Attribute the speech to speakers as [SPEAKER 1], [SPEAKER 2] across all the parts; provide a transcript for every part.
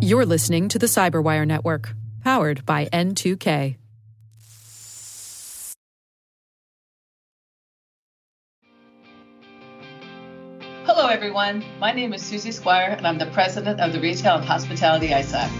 [SPEAKER 1] You're listening to the Cyberwire Network, powered by N2K.
[SPEAKER 2] Hello, everyone. My name is Suzie Squier, and I'm the president of the Retail and Hospitality ISAC.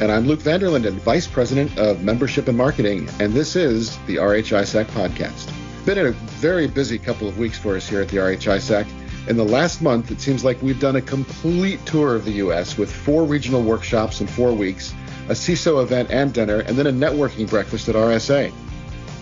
[SPEAKER 3] And I'm Luke Vander Linden, Vice President of Membership and Marketing, and this is the RHISAC podcast. Been a very busy couple of weeks for us here at the RHISAC. In the last month, it seems like we've done a complete tour of the U.S. with four regional workshops in four weeks, a CISO event and dinner, and then a networking breakfast at RSA.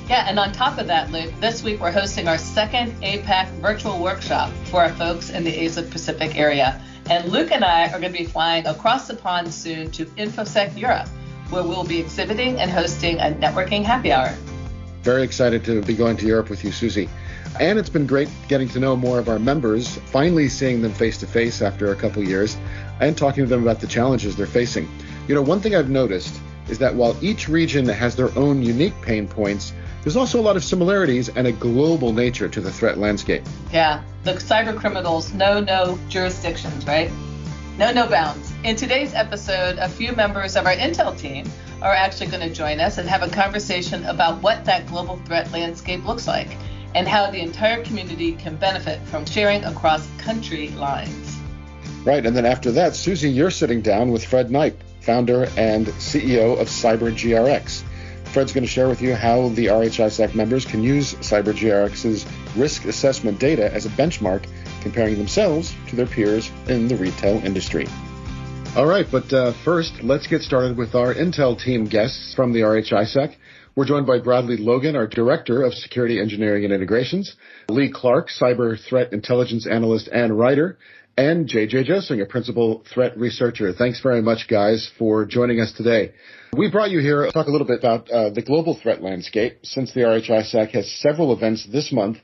[SPEAKER 2] Yeah, and on top of that, Luke, this week we're hosting our second APAC virtual workshop for our folks in the Asia Pacific area. And Luke and I are going to be flying across the pond soon to InfoSec Europe, where we'll be exhibiting and hosting a networking happy hour.
[SPEAKER 3] Very excited to be going to Europe with you, Suzie. And it's been great getting to know more of our members, finally seeing them face to face after a couple years, and talking to them about the challenges they're facing. You know, one thing I've noticed is that while each region has their own unique pain points, there's also a lot of similarities and a global nature to the threat landscape.
[SPEAKER 2] Yeah, the cyber criminals know no jurisdictions, right? No, no bounds. In today's episode, a few members of our Intel team are actually going to join us and have a conversation about what that global threat landscape looks like and how the entire community can benefit from sharing across country lines.
[SPEAKER 3] Right, and then after that, Suzie, you're sitting down with Fred Kneip, founder and CEO of CyberGRX. Fred's going to share with you how the RHISAC members can use CyberGRX's risk assessment data as a benchmark, comparing themselves to their peers in the retail industry. All right, but uh, first, let's get started with our Intel team guests from the RHISAC. We're joined by Bradley Logan, our Director of Security Engineering and Integrations, Lee Clark, Cyber Threat Intelligence Analyst and Writer, and JJ Josing, a Principal Threat Researcher. Thanks very much, guys, for joining us today. We brought you here to talk a little bit about uh, the global threat landscape since the RHISAC has several events this month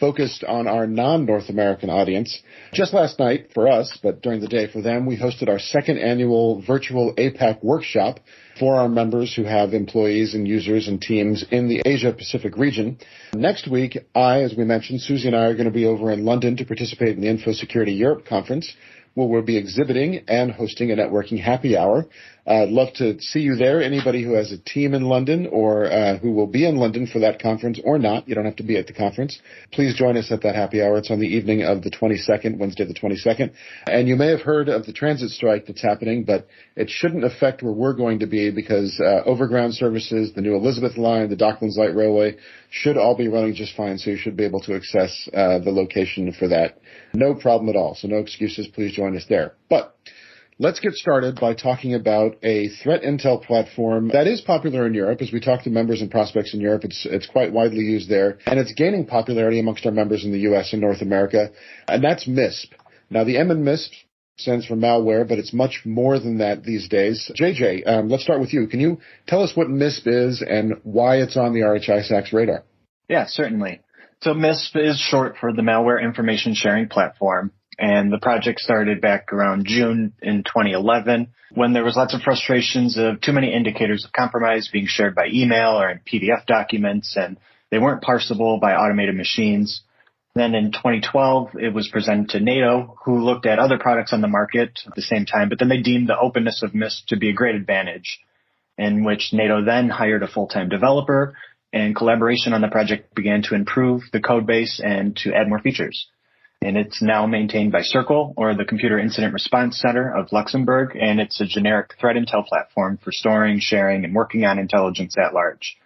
[SPEAKER 3] focused on our non-North American audience. Just last night for us, but during the day for them, we hosted our second annual virtual APAC workshop for our members who have employees and users and teams in the Asia Pacific region. Next week, I, as we mentioned, Suzie and I are going to be over in London to participate in the Info Security Europe conference where we'll be exhibiting and hosting a networking happy hour. I'd love to see you there. Anybody who has a team in London or uh, who will be in London for that conference or not, you don't have to be at the conference. Please join us at that happy hour. It's on the evening of the 22nd, Wednesday the 22nd. And you may have heard of the transit strike that's happening, but it shouldn't affect where we're going to be because uh, overground services, the new Elizabeth line, the Docklands Light Railway should all be running just fine. So you should be able to access uh, the location for that. No problem at all. So no excuses. Please join us there. But Let's get started by talking about a threat intel platform that is popular in Europe. As we talk to members and prospects in Europe, it's, it's quite widely used there, and it's gaining popularity amongst our members in the U.S. and North America, and that's MISP. Now, the M in MISP stands for malware, but it's much more than that these days. JJ, um, let's start with you. Can you tell us what MISP is and why it's on the RHISAC's radar?
[SPEAKER 4] Yeah, certainly. So MISP is short for the Malware Information Sharing Platform. And the project started back around June in 2011 when there was lots of frustrations of too many indicators of compromise being shared by email or in PDF documents and they weren't parsable by automated machines. Then in 2012, it was presented to NATO, who looked at other products on the market at the same time, but then they deemed the openness of MISP to be a great advantage, in which NATO then hired a full-time developer, and collaboration on the project began to improve the code base and to add more features and it's now maintained by CIRCL or the Computer Incident Response Center of Luxembourg, and it's a generic threat intel platform for storing, sharing, and working on intelligence at large.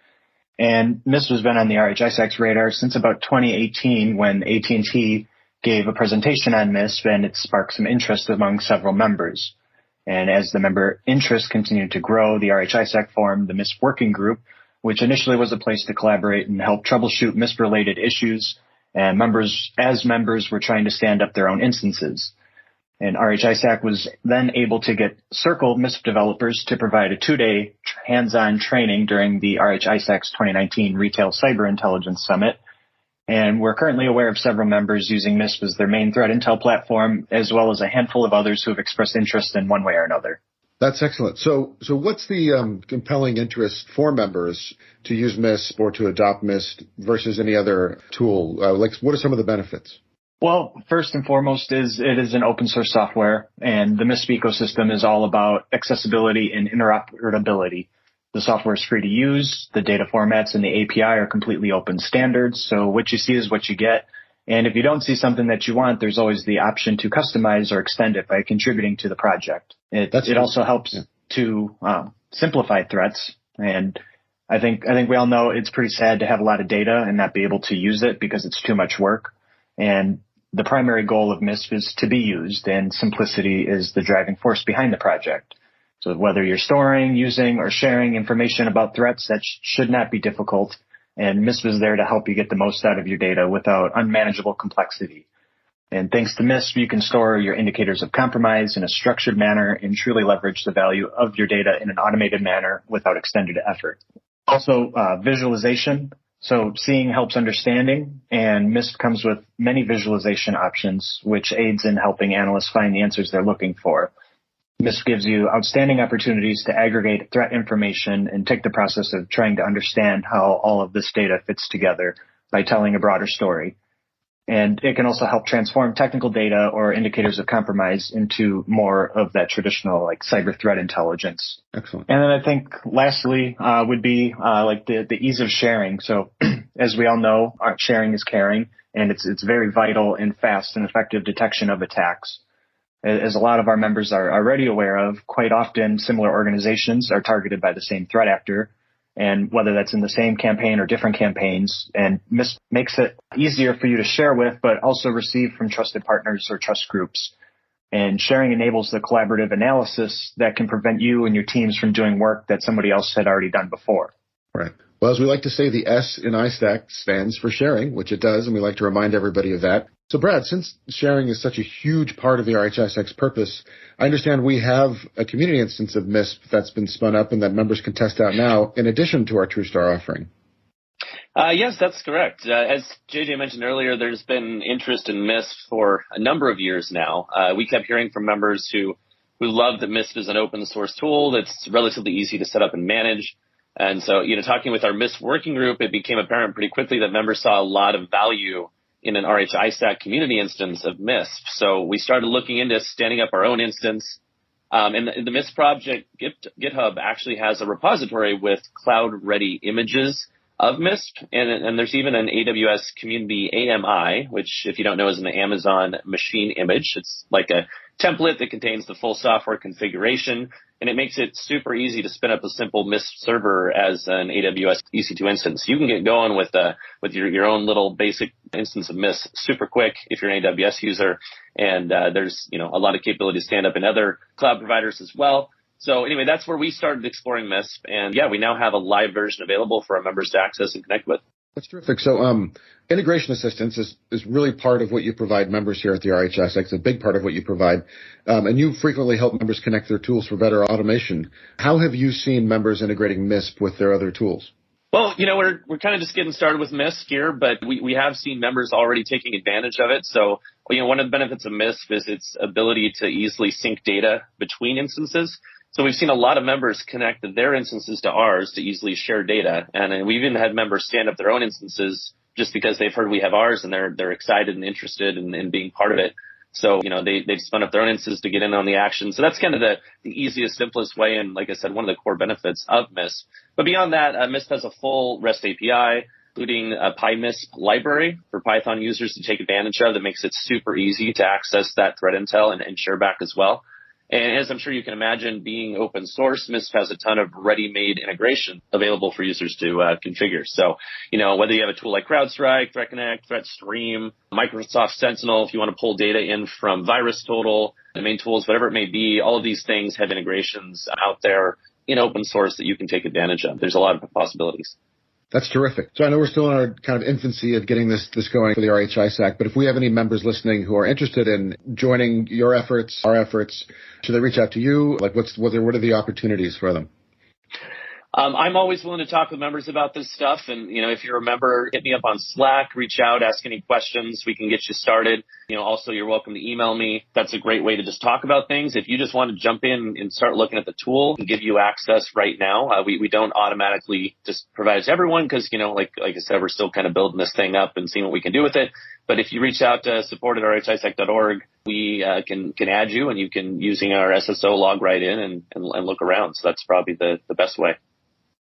[SPEAKER 4] And MISP has been on the RHISAC's radar since about 2018 when AT&T gave a presentation on MISP and it sparked some interest among several members. And as the member interest continued to grow, the RHISAC formed the MISP Working Group, which initially was a place to collaborate and help troubleshoot MISP-related issues and members, as members, were trying to stand up their own instances. And RHISAC was then able to get CIRCL MISP developers to provide a two-day hands-on training during the RHISAC's 2019 Retail Cyber Intelligence Summit. And we're currently aware of several members using MISP as their main threat intel platform, as well as a handful of others who have expressed interest in one way or another.
[SPEAKER 3] That's excellent. So, so what's the um, compelling interest for members to use MISP or to adopt MISP versus any other tool? Uh, like, what are some of the benefits?
[SPEAKER 4] Well, first and foremost is it is an open source software and the MISP ecosystem is all about accessibility and interoperability. The software is free to use. The data formats and the API are completely open standards. So what you see is what you get. And if you don't see something that you want, there's always the option to customize or extend it by contributing to the project. It, it also helps yeah. to um, simplify threats. And I think, I think we all know it's pretty sad to have a lot of data and not be able to use it because it's too much work. And the primary goal of MISP is to be used and simplicity is the driving force behind the project. So whether you're storing, using, or sharing information about threats, that sh- should not be difficult. And MISP is there to help you get the most out of your data without unmanageable complexity. And thanks to MISP, you can store your indicators of compromise in a structured manner and truly leverage the value of your data in an automated manner without extended effort. Also, uh, visualization. So seeing helps understanding and MISP comes with many visualization options, which aids in helping analysts find the answers they're looking for. MISP gives you outstanding opportunities to aggregate threat information and take the process of trying to understand how all of this data fits together by telling a broader story. And it can also help transform technical data or indicators of compromise into more of that traditional like cyber threat intelligence.
[SPEAKER 3] Excellent.
[SPEAKER 4] And then I think lastly uh, would be uh, like the, the ease of sharing. So as we all know, sharing is caring and it's, it's very vital in fast and effective detection of attacks. As a lot of our members are already aware of, quite often similar organizations are targeted by the same threat actor and whether that's in the same campaign or different campaigns and mis- makes it easier for you to share with, but also receive from trusted partners or trust groups. And sharing enables the collaborative analysis that can prevent you and your teams from doing work that somebody else had already done before.
[SPEAKER 3] Right. Well, as we like to say, the S in ISAC stands for sharing, which it does, and we like to remind everybody of that. So, Brad, since sharing is such a huge part of the RHISAC's purpose, I understand we have a community instance of MISP that's been spun up and that members can test out now, in addition to our TruSTAR offering.
[SPEAKER 5] Uh, yes, that's correct. Uh, as JJ mentioned earlier, there's been interest in MISP for a number of years now. Uh, we kept hearing from members who who love that MISP is an open source tool that's relatively easy to set up and manage. And so, you know, talking with our MISP working group, it became apparent pretty quickly that members saw a lot of value in an RHISAC community instance of MISP. So we started looking into standing up our own instance. Um, and the, the MISP project GitHub actually has a repository with cloud ready images of MISP. And, and there's even an AWS community AMI, which if you don't know is an Amazon machine image. It's like a template that contains the full software configuration and it makes it super easy to spin up a simple MISP server as an AWS EC2 instance. You can get going with uh, with your, your own little basic instance of MISP super quick if you're an AWS user. And uh, there's you know a lot of capability to stand up in other cloud providers as well. So anyway, that's where we started exploring MISP, and yeah, we now have a live version available for our members to access and connect with.
[SPEAKER 3] That's terrific. So, um, integration assistance is, is really part of what you provide members here at the RHS. It's a big part of what you provide. Um, and you frequently help members connect their tools for better automation. How have you seen members integrating MISP with their other tools?
[SPEAKER 5] Well, you know, we're, we're kind of just getting started with MISP here, but we, we have seen members already taking advantage of it. So, you know, one of the benefits of MISP is its ability to easily sync data between instances. So we've seen a lot of members connect their instances to ours to easily share data. And we've even had members stand up their own instances just because they've heard we have ours and they're, they're excited and interested in, in being part of it. So, you know, they, they've spun up their own instances to get in on the action. So that's kind of the, the easiest, simplest way. And like I said, one of the core benefits of MISP. But beyond that, uh, MISP has a full REST API, including a PyMISP library for Python users to take advantage of that makes it super easy to access that threat intel and, and share back as well. And as I'm sure you can imagine, being open source, MISP has a ton of ready-made integration available for users to uh, configure. So, you know, whether you have a tool like CrowdStrike, ThreatConnect, ThreatStream, Microsoft Sentinel, if you want to pull data in from VirusTotal, DomainTools, whatever it may be, all of these things have integrations out there in open source that you can take advantage of. There's a lot of possibilities.
[SPEAKER 3] That's terrific. So I know we're still in our kind of infancy of getting this, this going for the RHISAC, but if we have any members listening who are interested in joining your efforts, our efforts, should they reach out to you? Like what's, what are, what are the opportunities for them?
[SPEAKER 5] Um, I'm always willing to talk with members about this stuff. And, you know, if you're a member, hit me up on Slack, reach out, ask any questions. We can get you started. You know, also you're welcome to email me. That's a great way to just talk about things. If you just want to jump in and start looking at the tool and give you access right now, uh, we, we don't automatically just provide it to everyone because, you know, like, like I said, we're still kind of building this thing up and seeing what we can do with it. But if you reach out to support at rhisac.org, we uh, can can add you, and you can using our SSO log right in and, and, and look around. So that's probably the the best way.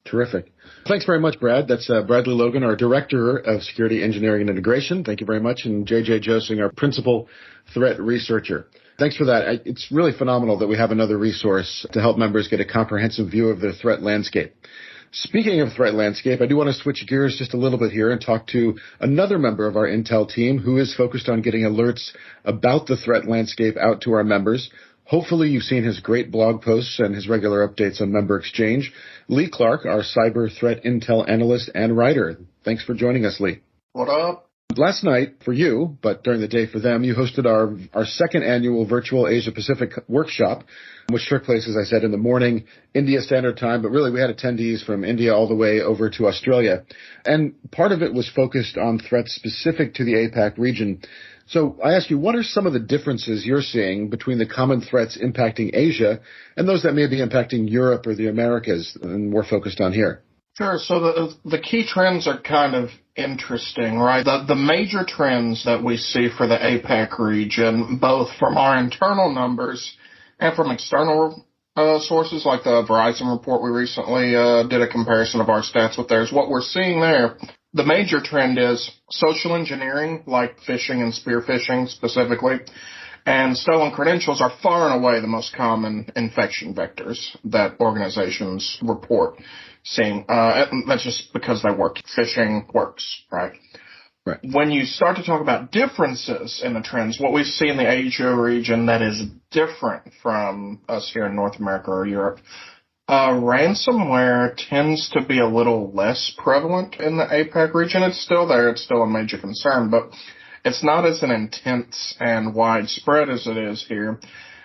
[SPEAKER 3] Terrific. Thanks very much, Brad. That's uh, Bradley Logan, our Director of Security Engineering and Integration. Thank you very much. And JJ Josing, our Principal Threat Researcher. Thanks for that. It's really phenomenal that we have another resource to help members get a comprehensive view of their threat landscape. Speaking of threat landscape, I do want to switch gears just a little bit here and talk to another member of our Intel team who is focused on getting alerts about the threat landscape out to our members. Hopefully you've seen his great blog posts and his regular updates on Member Exchange. Lee Clark, our cyber threat intel analyst and writer. Thanks for joining us, Lee.
[SPEAKER 6] What up?
[SPEAKER 3] Last night for you, but during the day for them, you hosted our, our second annual virtual Asia Pacific workshop, which took place, as I said, in the morning, India Standard Time, but really we had attendees from India all the way over to Australia. And part of it was focused on threats specific to the APAC region. So I ask you, what are some of the differences you're seeing between the common threats impacting Asia and those that may be impacting Europe or the Americas and we're focused on here?
[SPEAKER 6] Sure. So the the key trends are kind of interesting, right? The the major trends that we see for the APAC region, both from our internal numbers and from external uh, sources like the Verizon report we recently uh, did a comparison of our stats with theirs. What we're seeing there the major trend is social engineering, like phishing and spear phishing specifically. And stolen credentials are far and away the most common infection vectors that organizations report seeing. Uh, that's just because they work. Phishing works, right?
[SPEAKER 3] Right.
[SPEAKER 6] When you start to talk about differences in the trends, what we see in the Asia region that is different from us here in North America or Europe uh, ransomware tends to be a little less prevalent in the APAC region. It's still there. It's still a major concern, but it's not as an intense and widespread as it is here.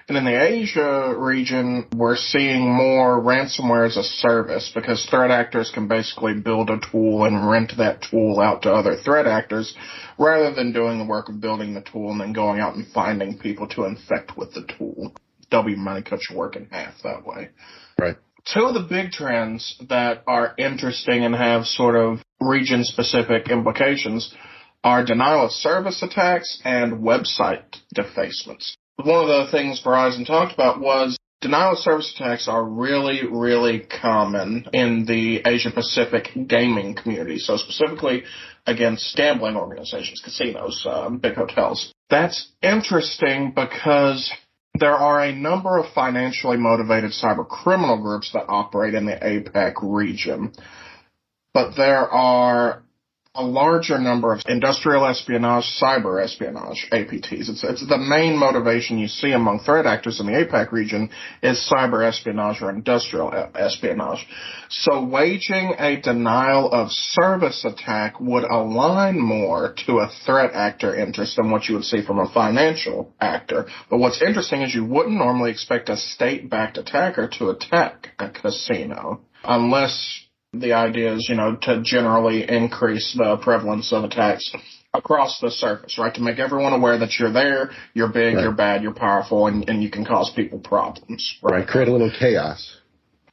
[SPEAKER 6] And in the Asia region, we're seeing more ransomware as a service because threat actors can basically build a tool and rent that tool out to other threat actors rather than doing the work of building the tool and then going out and finding people to infect with the tool. W money cuts your work in half that way.
[SPEAKER 3] Right
[SPEAKER 6] two of the big trends that are interesting and have sort of region specific implications are denial of service attacks and website defacements. One of the things Verizon talked about was denial of service attacks are really, really common in the Asia Pacific gaming community. So specifically against gambling organizations, casinos, um, big hotels. That's interesting because there are a number of financially motivated cyber criminal groups that operate in the APAC region, but there are a larger number of industrial espionage, cyber espionage, APTs. It's, it's the main motivation you see among threat actors in the APAC region is cyber espionage or industrial espionage. So waging a denial of service attack would align more to a threat actor interest than what you would see from a financial actor. But what's interesting is you wouldn't normally expect a state-backed attacker to attack a casino unless the idea is, you know, to generally increase the prevalence of attacks across the surface, right? To make everyone aware that you're there, you're big, right. you're bad, you're powerful, and, and you can cause people problems, right?
[SPEAKER 3] right. Create a little chaos.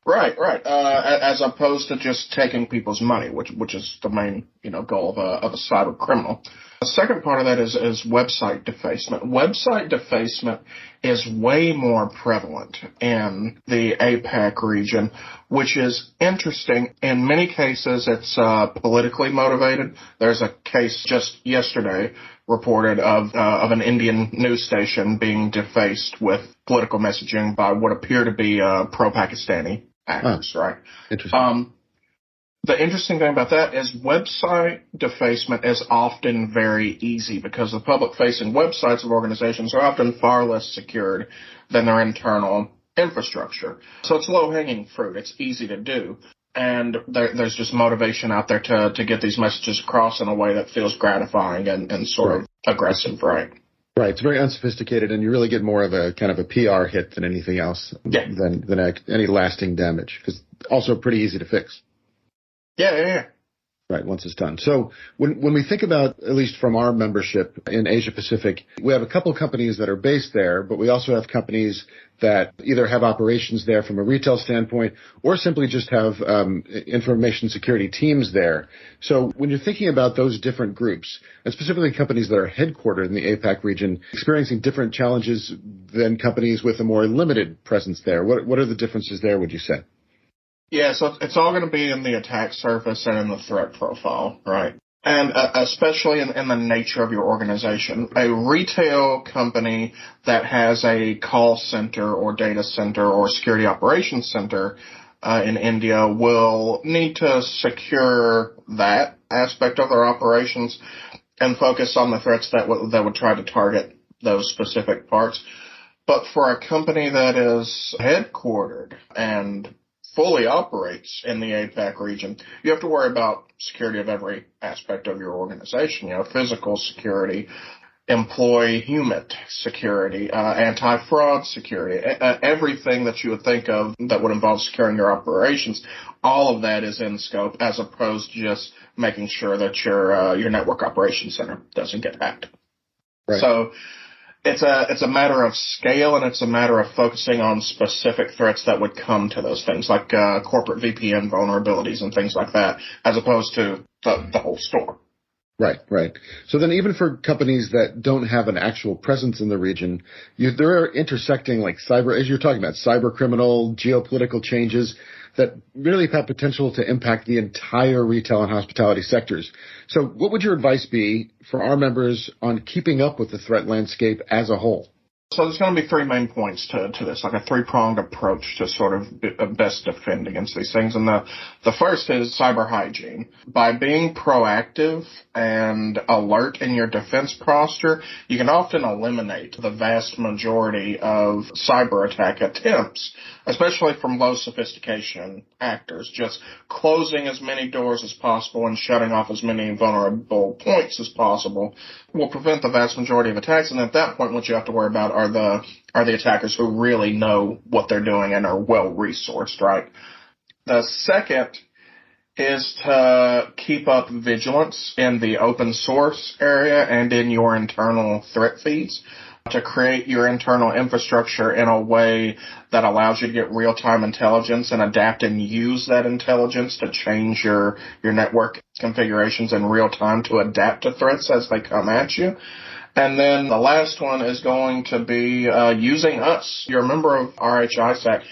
[SPEAKER 6] Right, right. Uh, as opposed to just taking people's money, which which is the main you know goal of a of a cyber criminal. The second part of that is is website defacement. Website defacement is way more prevalent in the APAC region, which is interesting. In many cases, it's uh, politically motivated. There's a case just yesterday reported of uh, of an Indian news station being defaced with political messaging by what appear to be uh, pro-Pakistani actors, right?
[SPEAKER 3] Interesting.
[SPEAKER 6] Um, the interesting thing about that is website defacement is often very easy because the public facing websites of organizations are often far less secured than their internal infrastructure. So it's low hanging fruit. It's easy to do. And there, there's just motivation out there to, to get these messages across in a way that feels gratifying and, and sort right. of aggressive, right?
[SPEAKER 3] Right. It's very unsophisticated, and you really get more of a kind of a PR hit than anything else
[SPEAKER 6] yeah.
[SPEAKER 3] than than any lasting damage. Because also pretty easy to fix.
[SPEAKER 6] Yeah, yeah, yeah.
[SPEAKER 3] Right, once it's done. So when, when we think about, at least from our membership in Asia Pacific, we have a couple of companies that are based there, but we also have companies that either have operations there from a retail standpoint or simply just have um, information security teams there. So when you're thinking about those different groups, and specifically companies that are headquartered in the APAC region, experiencing different challenges than companies with a more limited presence there, what, what are the differences there, would you say?
[SPEAKER 6] Yeah, so it's all going to be in the attack surface and in the threat profile, right? And uh, especially in, in, the nature of your organization. A retail company that has a call center or data center or security operations center uh, in India will need to secure that aspect of their operations and focus on the threats that w- that would try to target those specific parts. But for a company that is headquartered and fully operates in the APAC region, you have to worry about security of every aspect of your organization, you know, physical security, employee human security, uh, anti-fraud security, uh, everything that you would think of that would involve securing your operations, all of that is in scope as opposed to just making sure that your, uh, your network operations center doesn't get hacked. Right. So, it's a it's a matter of scale and it's a matter of focusing on specific threats that would come to those things like uh, corporate VPN vulnerabilities and things like that, as opposed to the, the whole store.
[SPEAKER 3] Right, right. So then even for companies that don't have an actual presence in the region, you, there are intersecting like cyber, as you're talking about, cyber criminal, geopolitical changes that really have potential to impact the entire retail and hospitality sectors. So what would your advice be for our members on keeping up with the threat landscape as a whole?
[SPEAKER 6] So there's going to be three main points to, to this, like a three-pronged approach to sort of uh, best defend against these things. And the, the first is cyber hygiene. By being proactive and alert in your defense posture, you can often eliminate the vast majority of cyber attack attempts, especially from low sophistication actors. Just closing as many doors as possible and shutting off as many vulnerable points as possible will prevent the vast majority of attacks. And at that point, what you have to worry about are the are the attackers who really know what they're doing and are well resourced, right? The second is to keep up vigilance in the open source area and in your internal threat feeds to create your internal infrastructure in a way that allows you to get real-time intelligence and adapt and use that intelligence to change your, your network configurations in real time to adapt to threats as they come at you. And then the last one is going to be uh, using us. You're a member of RHISAC.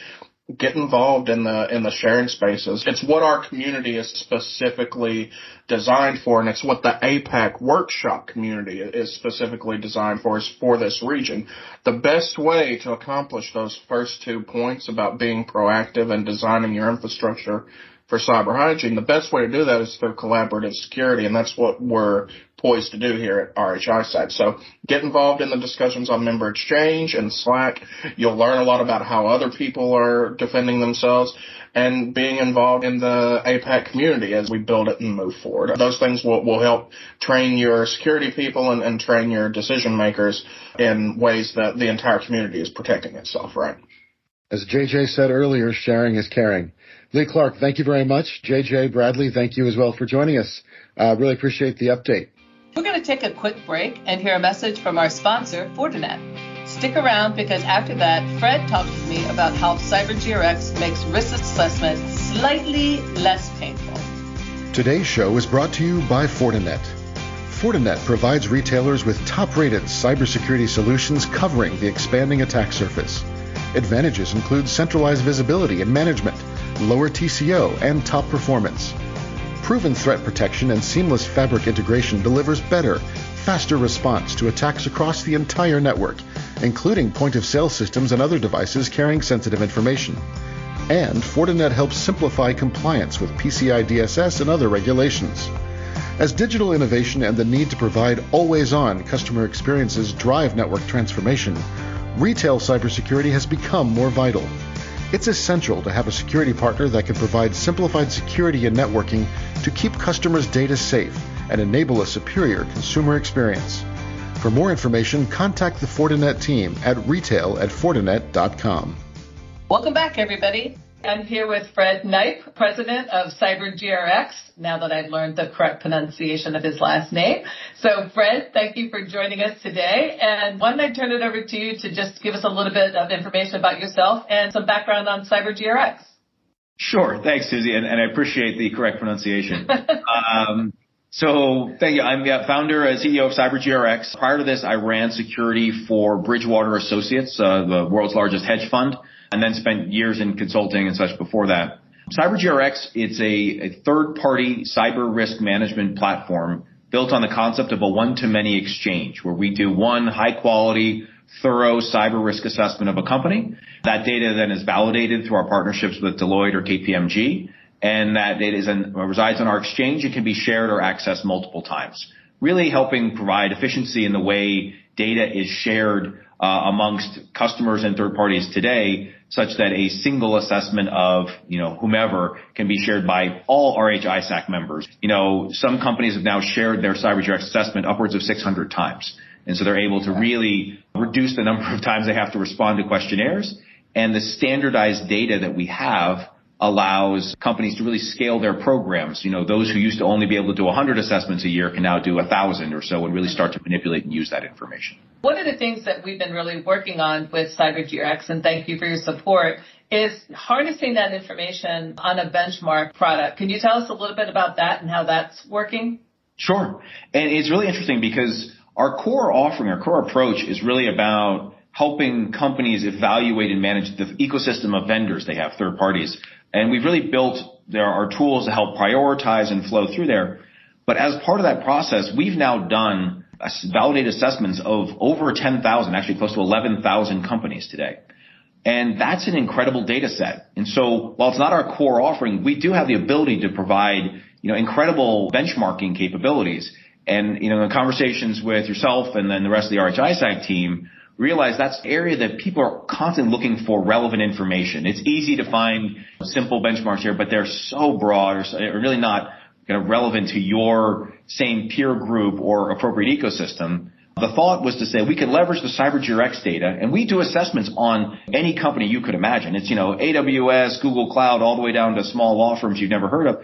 [SPEAKER 6] Get involved in the in the sharing spaces. It's what our community is specifically designed for, and it's what the APAC workshop community is specifically designed for. Is for this region. The best way to accomplish those first two points about being proactive and designing your infrastructure for cyber hygiene, the best way to do that is through collaborative security, and that's what we're poised to do here at RHISAC. So get involved in the discussions on Member Exchange and Slack. You'll learn a lot about how other people are defending themselves and being involved in the APAC community as we build it and move forward. Those things will, will help train your security people and, and train your decision makers in ways that the entire community is protecting itself, right?
[SPEAKER 3] As JJ said earlier, sharing is caring. Lee Clark, thank you very much. JJ Bradley, thank you as well for joining us. Uh, really appreciate the update.
[SPEAKER 2] We're going to take a quick break and hear a message from our sponsor, Fortinet. Stick around because after that, Fred talks with me about how CyberGRX makes risk assessment slightly less painful.
[SPEAKER 3] Today's show is brought to you by Fortinet. Fortinet provides retailers with top-rated cybersecurity solutions covering the expanding attack surface. Advantages include centralized visibility and management, lower TCO, and top performance. Proven threat protection and seamless fabric integration delivers better, faster response to attacks across the entire network, including point of sale systems and other devices carrying sensitive information. And Fortinet helps simplify compliance with PCI DSS and other regulations. As digital innovation and the need to provide always on customer experiences drive network transformation, retail cybersecurity has become more vital. It's essential to have a security partner that can provide simplified security and networking to keep customers' data safe and enable a superior consumer experience. For more information, contact the Fortinet team at retail at fortinet.com.
[SPEAKER 2] Welcome back, everybody. I'm here with Fred Kneip, president of CyberGRX, now that I've learned the correct pronunciation of his last name. So Fred, thank you for joining us today. And why don't I turn it over to you to just give us a little bit of information about yourself and some background on CyberGRX.
[SPEAKER 7] Sure. Thanks, Suzie, and, and I appreciate the correct pronunciation. um, so thank you. I'm the founder and CEO of CyberGRX. Prior to this, I ran security for Bridgewater Associates, uh, the world's largest hedge fund and then spent years in consulting and such before that. CyberGRX, it's a, a third-party cyber risk management platform built on the concept of a one-to-many exchange where we do one high-quality, thorough cyber risk assessment of a company. That data then is validated through our partnerships with Deloitte or KPMG, and that data is resides on our exchange. It can be shared or accessed multiple times, really helping provide efficiency in the way data is shared uh, amongst customers and third parties today such that a single assessment of, you know, whomever can be shared by all RH-ISAC members. You know, some companies have now shared their CyberGRX assessment upwards of 600 times. And so they're able to really reduce the number of times they have to respond to questionnaires. And the standardized data that we have allows companies to really scale their programs. You know, those who used to only be able to do 100 assessments a year can now do 1,000 or so and really start to manipulate and use that information.
[SPEAKER 2] One of the things that we've been really working on with CyberGRX, and thank you for your support, is harnessing that information on a benchmark product. Can you tell us a little bit about that and how that's working?
[SPEAKER 7] Sure. And it's really interesting because our core offering, our core approach is really about helping companies evaluate and manage the ecosystem of vendors they have, third parties, we've really built there are tools to help prioritize and flow through there. But as part of that process, we've now done validated assessments of over 10,000, actually close to 11,000 companies today. And that's an incredible data set. And so while it's not our core offering, we do have the ability to provide, you know, incredible benchmarking capabilities. And, you know, in conversations with yourself and then the rest of the RH-ISAC team, realize that's the area that people are constantly looking for relevant information. It's easy to find simple benchmarks here, but they're so broad or really not kind of relevant to your same peer group or appropriate ecosystem. The thought was to say we could leverage the CyberGRX data and we do assessments on any company you could imagine. It's, you know, AWS, Google Cloud, all the way down to small law firms you've never heard of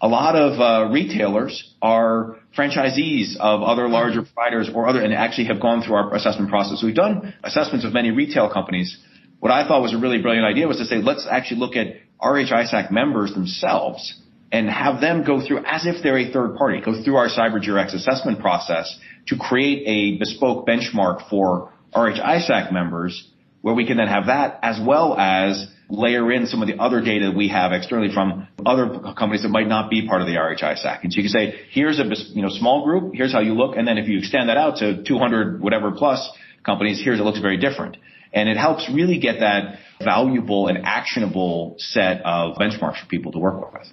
[SPEAKER 7] a lot of uh, retailers are franchisees of other larger providers or other and actually have gone through our assessment process. We've done assessments of many retail companies. What I thought was a really brilliant idea was to say, let's actually look at RH-ISAC members themselves and have them go through as if they're a third party, go through our CyberGRX assessment process to create a bespoke benchmark for RH-ISAC members where we can then have that as well as layer in some of the other data we have externally from other companies that might not be part of the RH-ISAC. And so you can say, here's a you know small group, here's how you look, and then if you extend that out to 200 whatever plus companies, here's it looks very different. And it helps really get that valuable and actionable set of benchmarks for people to work with.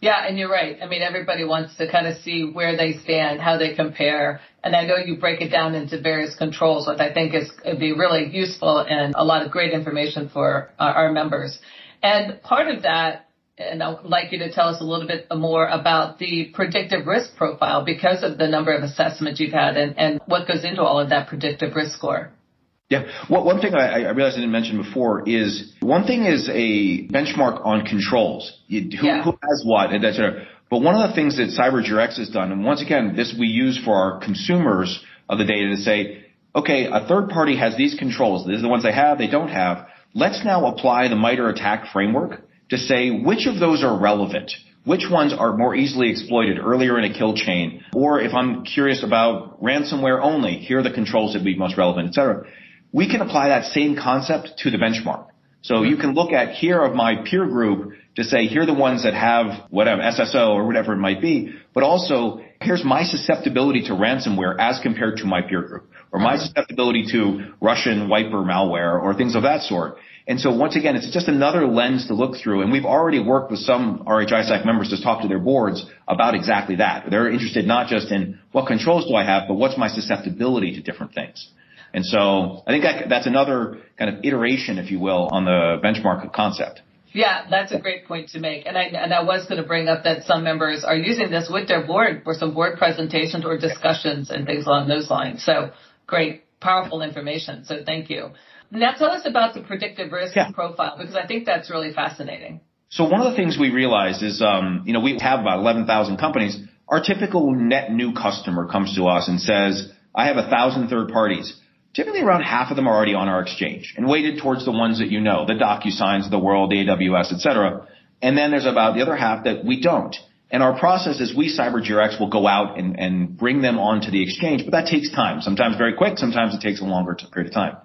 [SPEAKER 2] Yeah, and you're right. I mean, everybody wants to kind of see where they stand, how they compare. And I know you break it down into various controls, which I think is would be really useful and a lot of great information for our, our members. And part of that, and I'd like you to tell us a little bit more about the predictive risk profile because of the number of assessments you've had and, and what goes into all of that predictive risk score.
[SPEAKER 7] Yeah. Well, one thing I, I realized I didn't mention before is one thing is a benchmark on controls. who, yeah. who, has what, and that's But one of the things that CyberGRX has done, and once again, this we use for our consumers of the data to say, okay, a third party has these controls. These are the ones they have, they don't have. Let's now apply the MITRE ATT&CK framework to say which of those are relevant. Which ones are more easily exploited earlier in a kill chain? Or if I'm curious about ransomware only, here are the controls that would be most relevant, et cetera we can apply that same concept to the benchmark. So you can look at here of my peer group to say here are the ones that have whatever SSO or whatever it might be, but also here's my susceptibility to ransomware as compared to my peer group or my susceptibility to Russian wiper malware or things of that sort. And so once again, it's just another lens to look through. And we've already worked with some RH-ISAC members to talk to their boards about exactly that. They're interested not just in what controls do I have, but what's my susceptibility to different things. And so I think that, that's another kind of iteration, if you will, on the benchmark concept.
[SPEAKER 2] Yeah, that's a great point to make. And I, and I was going to bring up that some members are using this with their board for some board presentations or discussions and things along those lines. So great, powerful information. So thank you. Now tell us about the predictive risk
[SPEAKER 7] Yeah.
[SPEAKER 2] profile because I think that's really fascinating.
[SPEAKER 7] So one of the things we realized is, um, you know, we have about 11,000 companies. Our typical net new customer comes to us and says, I have a thousand third parties. Typically around half of them are already on our exchange and weighted towards the ones that you know, the DocuSigns of the world, AWS, et cetera. And then there's about the other half that we don't. And our process is we CyberGRX will go out and, and bring them onto the exchange, but that takes time. Sometimes very quick, sometimes it takes a longer period of time.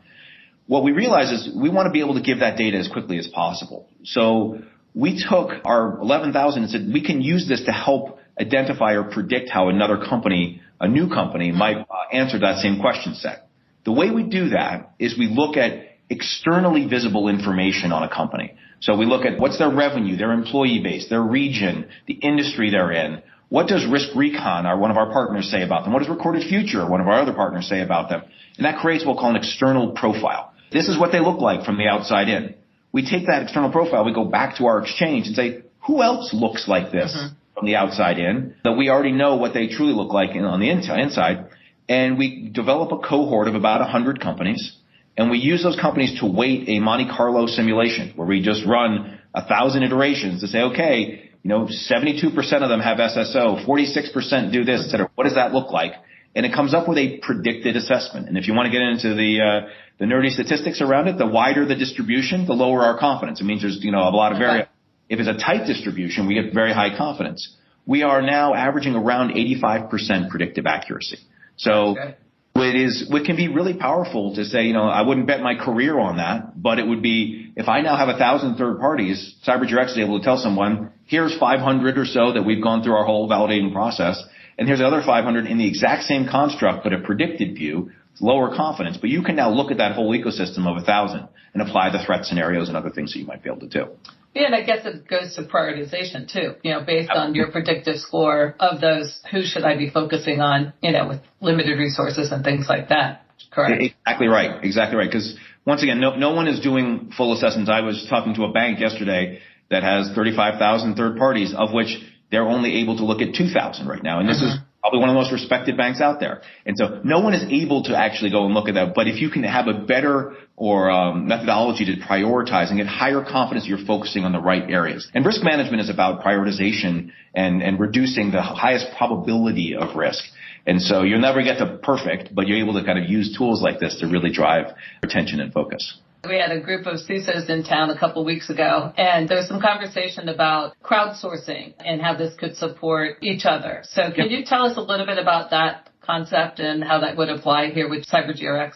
[SPEAKER 7] What we realize is we want to be able to give that data as quickly as possible. So we took our 11,000 and said we can use this to help identify or predict how another company, a new company, might uh, answer that same question set. The way we do that is we look at externally visible information on a company. So we look at what's their revenue, their employee base, their region, the industry they're in. What does RiskRecon, our one of our partners, say about them? What does Recorded Future, one of our other partners, say about them? And that creates what we'll call an external profile. This is what they look like from the outside in. We take that external profile, we go back to our exchange and say, who else looks like this mm-hmm. from the outside in? That we already know what they truly look like on the inside. And we develop a cohort of about 100 companies and we use those companies to weight a Monte Carlo simulation where we just run a thousand iterations to say, okay, you know, 72% of them have SSO, 46% do this, et cetera. What does that look like? And it comes up with a predicted assessment. And if you want to get into the, uh, the nerdy statistics around it, the wider the distribution, the lower our confidence. It means there's, you know, a lot of vari- If it's a tight distribution, we get very high confidence. We are now averaging around 85% predictive accuracy. So
[SPEAKER 2] Okay.
[SPEAKER 7] it is, it can be really powerful to say, you know, I wouldn't bet my career on that, but it would be, if I now have a thousand third parties, CyberGRX is able to tell someone, here's 500 or so that we've gone through our whole validating process, and here's another 500 in the exact same construct, but a predicted view, lower confidence, but you can now look at that whole ecosystem of a thousand and apply the threat scenarios and other things that you might be able to do.
[SPEAKER 2] Yeah, and I guess it goes to prioritization too, you know, based on your predictive score of those, who should I be focusing on, you know, with limited resources and things like that. Correct.
[SPEAKER 7] Exactly right. Exactly right. Because once again, no, no one is doing full assessments. I was talking to a bank yesterday that has 35,000 third parties, of which they're only able to look at 2,000 right now. And this is probably one of the most respected banks out there. And so no one is able to actually go and look at that. But if you can have a better or um, methodology to prioritize and get higher confidence you're focusing on the right areas. And risk management is about prioritization and, and reducing the highest probability of risk. And so you'll never get to perfect, but you're able to kind of use tools like this to really drive attention and focus.
[SPEAKER 2] We had a group of CISOs in town a couple weeks ago, and there was some conversation about crowdsourcing and how this could support each other. So can you tell us a little bit about that concept and how that would apply here with CyberGRX?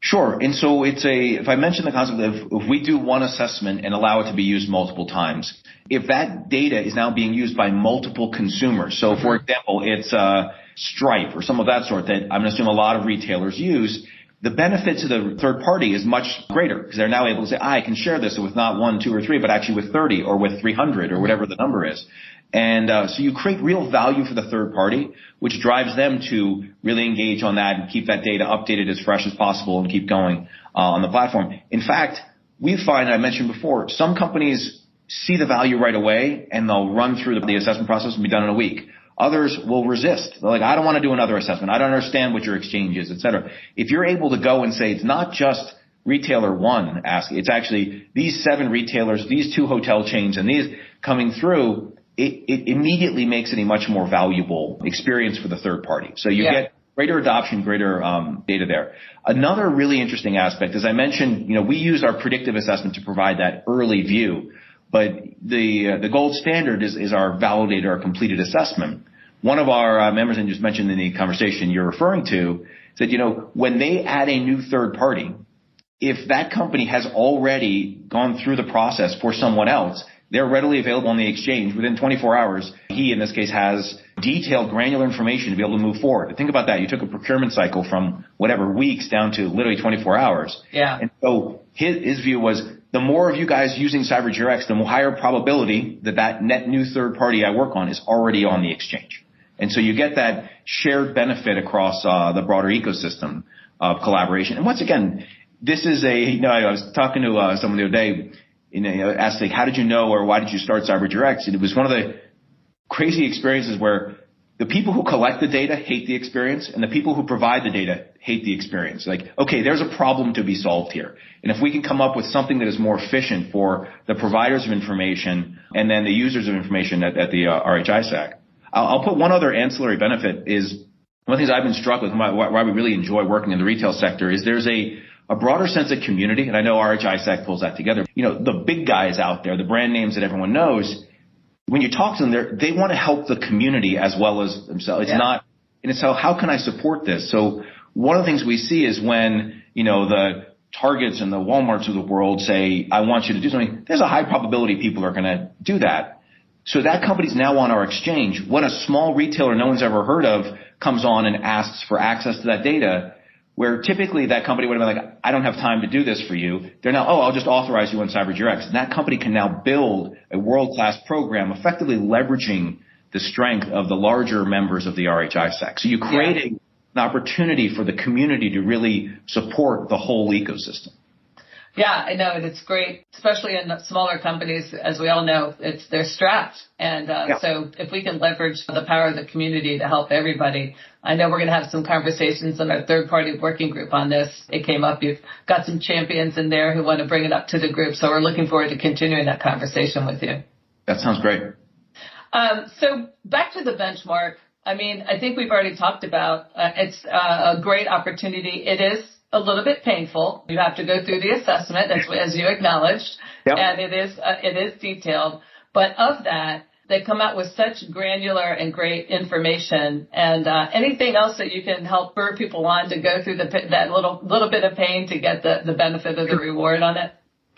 [SPEAKER 7] Sure. And so it's a, if I mention the concept of if we do one assessment and allow it to be used multiple times, if that data is now being used by multiple consumers, so for example, it's uh, Stripe or some of that sort that I'm going to assume a lot of retailers use, the benefit to the third party is much greater because they're now able to say, I can share this with not one, two, or three, but actually with 30 or with 300 or whatever the number is. And uh, so you create real value for the third party, which drives them to really engage on that and keep that data updated as fresh as possible and keep going uh, on the platform. In fact, we find, I mentioned before, some companies see the value right away and they'll run through the assessment process and be done in a week. Others will resist. They're like, I don't want to do another assessment. I don't understand what your exchange is, et cetera. If you're able to go and say it's not just retailer one asking, it's actually these seven retailers, these two hotel chains, and these coming through, it, it immediately makes it a much more valuable experience for the third party. So you
[SPEAKER 2] Yeah.
[SPEAKER 7] get greater adoption, greater um, data there. Another really interesting aspect, as I mentioned, you know, we use our predictive assessment to provide that early view, but the uh, the gold standard is is our validated or completed assessment. One of our uh, members, and just mentioned in the conversation you're referring to, said, you know, when they add a new third party, if that company has already gone through the process for someone else, they're readily available on the exchange within 24 hours. He, in this case, has detailed granular information to be able to move forward. Think about that. You took a procurement cycle from whatever weeks down to literally 24 hours.
[SPEAKER 2] Yeah.
[SPEAKER 7] And so his, his view was the more of you guys using CyberGRX, the higher probability that that net new third party I work on is already on the exchange. And so you get that shared benefit across uh, the broader ecosystem of collaboration. And once again, this is a, you know, I was talking to uh, someone the other day, you know, asked like, how did you know or why did you start CyberGRX? And it was one of the crazy experiences where the people who collect the data hate the experience and the people who provide the data hate the experience. Like, okay, there's a problem to be solved here. And if we can come up with something that is more efficient for the providers of information and then the users of information at, at the uh, RHISAC, I'll, I'll, put one other ancillary benefit is one of the things I've been struck with why, why we really enjoy working in the retail sector is there's a a broader sense of community, and I know RHISAC pulls that together. You know, the big guys out there, the brand names that everyone knows, when you talk to them, they want to help the community as well as themselves. It's yeah. not, and it's how, how can I support this? So one of the things we see is when, you know, the Targets and the Walmarts of the world say, I want you to do something, there's a high probability people are going to do that. So that company's now on our exchange. When a small retailer no one's ever heard of comes on and asks for access to that data, where typically that company would have been like, I don't have time to do this for you. They're now, oh, I'll just authorize you on CyberGRX. And that company can now build a world-class program effectively leveraging the strength of the larger members of the RHISAC. So you create. An opportunity for the community to really support the whole ecosystem.
[SPEAKER 2] Yeah, I know, and it's great, especially in smaller companies. As we all know, it's they're strapped, and uh, yeah. so if we can leverage the power of the community to help everybody, I know we're going to have some conversations in our third-party working group on this. It came up. You've got some champions in there who want to bring it up to the group, so we're looking forward to continuing that conversation with you.
[SPEAKER 7] That sounds great.
[SPEAKER 2] Um, so back to the benchmark. I mean, I think we've already talked about uh, it's uh, a great opportunity. It is a little bit painful. You have to go through the assessment, as, as you acknowledged, yep. and it is uh, it is detailed. But of that, they come out with such granular and great information. And uh, anything else that you can help spur people on to go through the that little little bit of pain to get the the benefit of the reward on it.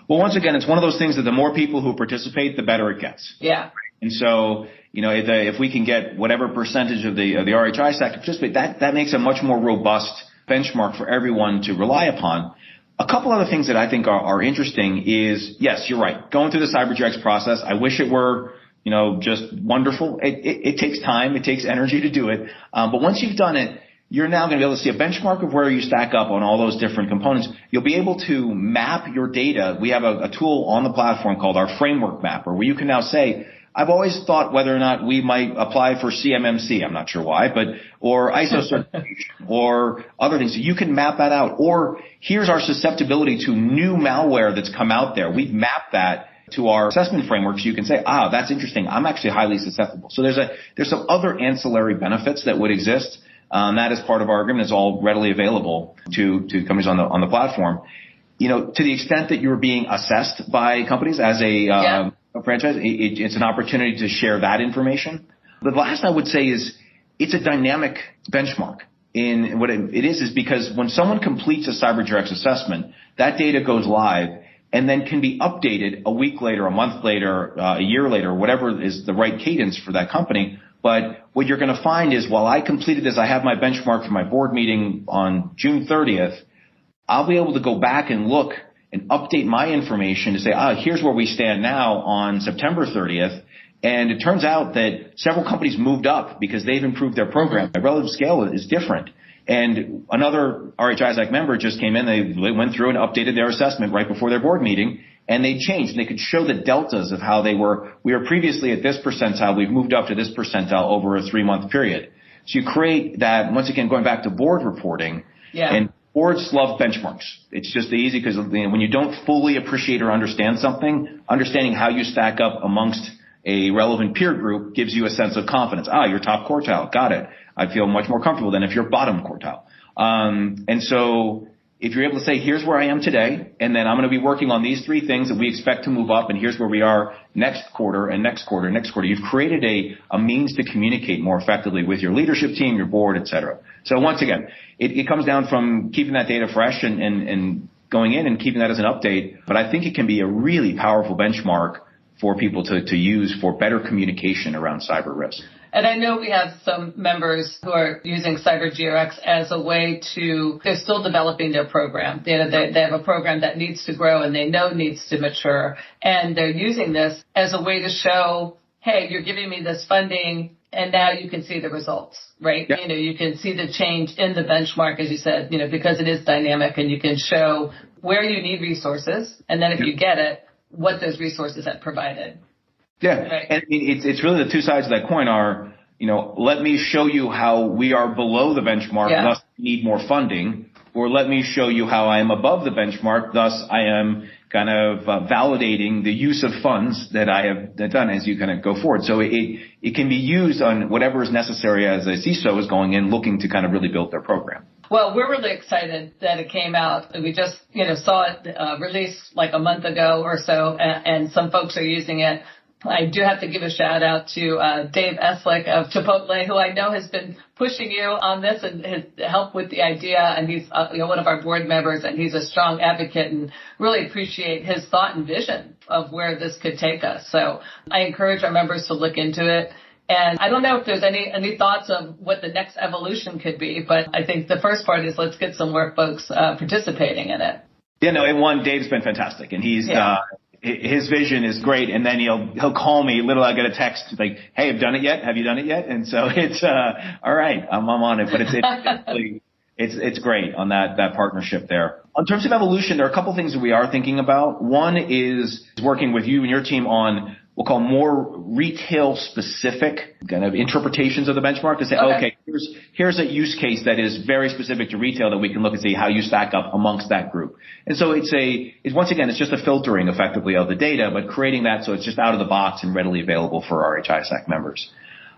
[SPEAKER 7] Well, once again, it's one of those things that the more people who participate, the better it gets.
[SPEAKER 2] Yeah.
[SPEAKER 7] And so, you know, if, if we can get whatever percentage of the of the RHISAC to participate, that that makes a much more robust benchmark for everyone to rely upon. A couple other things that I think are, are interesting is, yes, you're right. Going through the CyberGRX process, I wish it were, you know, just wonderful. It, it, it takes time, it takes energy to do it. Um, but once you've done it, you're now going to be able to see a benchmark of where you stack up on all those different components. You'll be able to map your data. We have a, a tool on the platform called our framework mapper where you can now say, I've always thought whether or not we might apply for CMMC. I'm not sure why, but or ISO certification or other things. You can map that out. Or here's our susceptibility to new malware that's come out there. We've mapped that to our assessment framework so you can say, ah, that's interesting. I'm actually highly susceptible. So there's a there's some other ancillary benefits that would exist. Um, that is part of our agreement. It's all readily available to to companies on the on the platform. You know, to the extent that you're being assessed by companies as a yeah. um, a franchise, it, it's an opportunity to share that information. The last I would say is it's a dynamic benchmark. In what it is is because when someone completes a CyberGRX assessment, that data goes live and then can be updated a week later, a month later, uh, a year later, whatever is the right cadence for that company. But what you're going to find is while I completed this, I have my benchmark for my board meeting on June 30th. I'll be able to go back and look and update my information to say, ah, here's where we stand now on September 30th. And it turns out that several companies moved up because they've improved their program. The relative scale is different. And another RHISAC member just came in, they went through and updated their assessment right before their board meeting, and they changed. And they could show the deltas of how they were. We were previously at this percentile, we've moved up to this percentile over a three month period. So you create that, once again, going back to board reporting,
[SPEAKER 2] yeah.
[SPEAKER 7] and Boards love benchmarks. It's just easy because when you don't fully appreciate or understand something, understanding how you stack up amongst a relevant peer group gives you a sense of confidence. Ah, you're top quartile. Got it. I feel much more comfortable than if you're bottom quartile. Um, and so if you're able to say, here's where I am today, and then I'm going to be working on these three things that we expect to move up, and here's where we are next quarter and next quarter, and next quarter, you've created a, a means to communicate more effectively with your leadership team, your board, et cetera. So once again, it, it comes down from keeping that data fresh and, and, and going in and keeping that as an update. But I think it can be a really powerful benchmark for people to, to use for better communication around cyber risk.
[SPEAKER 2] And I know we have some members who are using CyberGRX as a way to, they're still developing their program. You know, they, they have a program that needs to grow and they know needs to mature. And they're using this as a way to show, hey, you're giving me this funding and now you can see the results, right? You know, you can see the change in the benchmark, as you said, you know, because it is dynamic and you can show where you need resources. And then if you get it, what those resources have provided.
[SPEAKER 7] Yeah. And it's, it's really the two sides of that coin are, you know, let me show you how we are below the benchmark, yeah. thus need more funding, or let me show you how I am above the benchmark. Thus, I am kind of uh, validating the use of funds that I have done as you kind of go forward. So it, it can be used on whatever is necessary as a CISO is going in looking to kind of really build their program.
[SPEAKER 2] Well, we're really excited that it came out. We just, you know, saw it uh, released like a month ago or so, and, and some folks are using it. I do have to give a shout out to uh, Dave Estlick of Chipotle, who I know has been pushing you on this and has helped with the idea. And he's uh, you know one of our board members, and he's a strong advocate, and really appreciate his thought and vision of where this could take us. So I encourage our members to look into it. And I don't know if there's any any thoughts of what the next evolution could be, but I think the first part is let's get some more folks uh, participating in it.
[SPEAKER 7] Yeah, no, and one, Dave's been fantastic, and he's yeah. uh, his vision is great. And then he'll, he'll call me. Literally, I get a text like, Hey, I've done it yet. Have you done it yet? And so it's, uh, all right. I'm, I'm on it, but it's, it's, it's, it's great on that, that partnership there. In terms of evolution, there are a couple things that we are thinking about. One is working with you and your team on we'll call more retail specific kind of interpretations of the benchmark to say, okay. okay, here's, here's a use case that is very specific to retail that we can look and see how you stack up amongst that group. And so it's a, it's once again, it's just a filtering effectively of the data, but creating that so it's just out of the box and readily available for RHISAC members.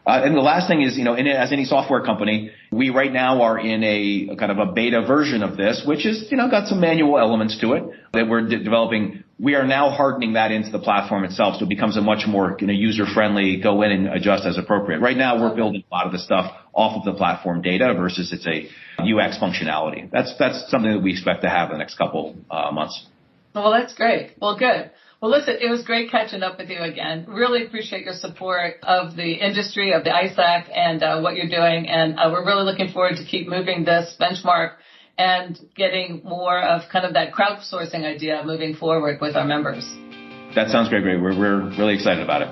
[SPEAKER 7] Uh, and the last thing is, you know, in, as any software company, we right now are in a, a, kind of a beta version of this, which is, you know, got some manual elements to it that we're de- developing. We are now hardening that into the platform itself, so it becomes a much more you know, user-friendly. Go in and adjust as appropriate. Right now, we're building a lot of the stuff off of the platform data versus it's a UX functionality. That's that's something that we expect to have in the next couple uh, months.
[SPEAKER 2] Well, that's great. Well, good. Well, listen, it was great catching up with you again. Really appreciate your support of the industry, of the ISAC, and uh, what you're doing. And uh, we're really looking forward to keep moving this benchmark and getting more of kind of that crowdsourcing idea moving forward with our members.
[SPEAKER 7] That sounds great, great. We're, we're really excited about it.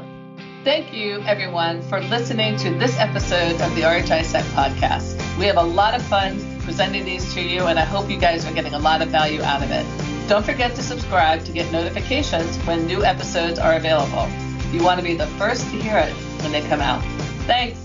[SPEAKER 2] Thank you, everyone, for listening to this episode of the RHISAC podcast. We have a lot of fun presenting these to you, and I hope you guys are getting a lot of value out of it. Don't forget to subscribe to get notifications when new episodes are available. You want to be the first to hear it when they come out. Thanks.